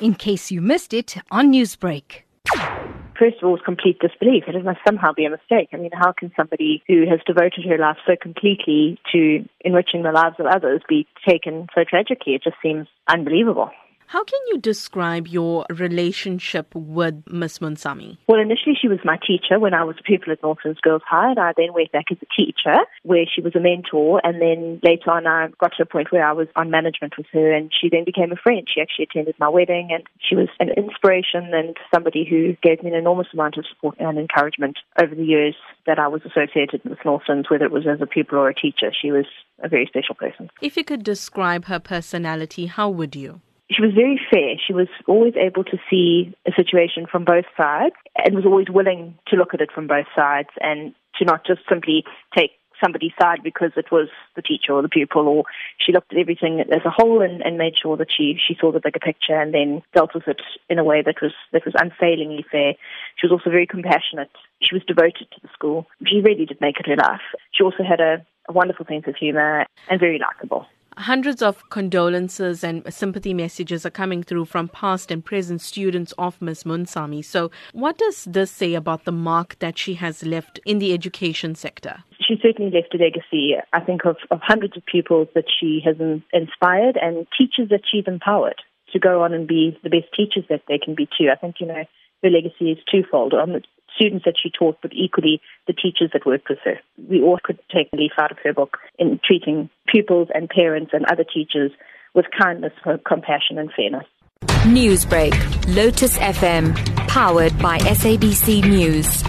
in case you missed it on Newsbreak. First of all, complete disbelief. It must somehow be a mistake. I mean, how can somebody who has devoted her life so completely to enriching the lives of others be taken so tragically? It just seems unbelievable. How can you describe your relationship with Miss Moonsamy? Well, initially she was my teacher when I was a pupil at Northlands Girls High, and I then went back as a teacher where she was a mentor, and then later on I got to a point where I was on management with her, and she then became a friend. She actually attended my wedding, and she was an inspiration and somebody who gave me an enormous amount of support and encouragement over the years that I was associated with Northlands, whether it was as a pupil or a teacher. She was a very special person. If you could describe her personality, how would you? She was very fair. She was always able to see a situation from both sides and was always willing to look at it from both sides and to not just simply take somebody's side because it was the teacher or the pupil or she looked at everything as a whole and, and made sure that she, she saw the bigger picture and then dealt with it in a way that was that was unfailingly fair. She was also very compassionate. She was devoted to the school. She really did make it her life. She also had a, a wonderful sense of humor and very likable. Hundreds of condolences and sympathy messages are coming through from past and present students of Ms. Moonsamy. So, what does this say about the mark that she has left in the education sector? She certainly left a legacy, I think, of, of hundreds of pupils that she has inspired and teachers that she's empowered to go on and be the best teachers that they can be too. I think, you know, her legacy is twofold. On the students that she taught, but equally the teachers that worked with her. We all could take a leaf out of her book in treating pupils and parents and other teachers with kindness, compassion, and fairness. Newsbreak, Lotus FM, powered by SABC News.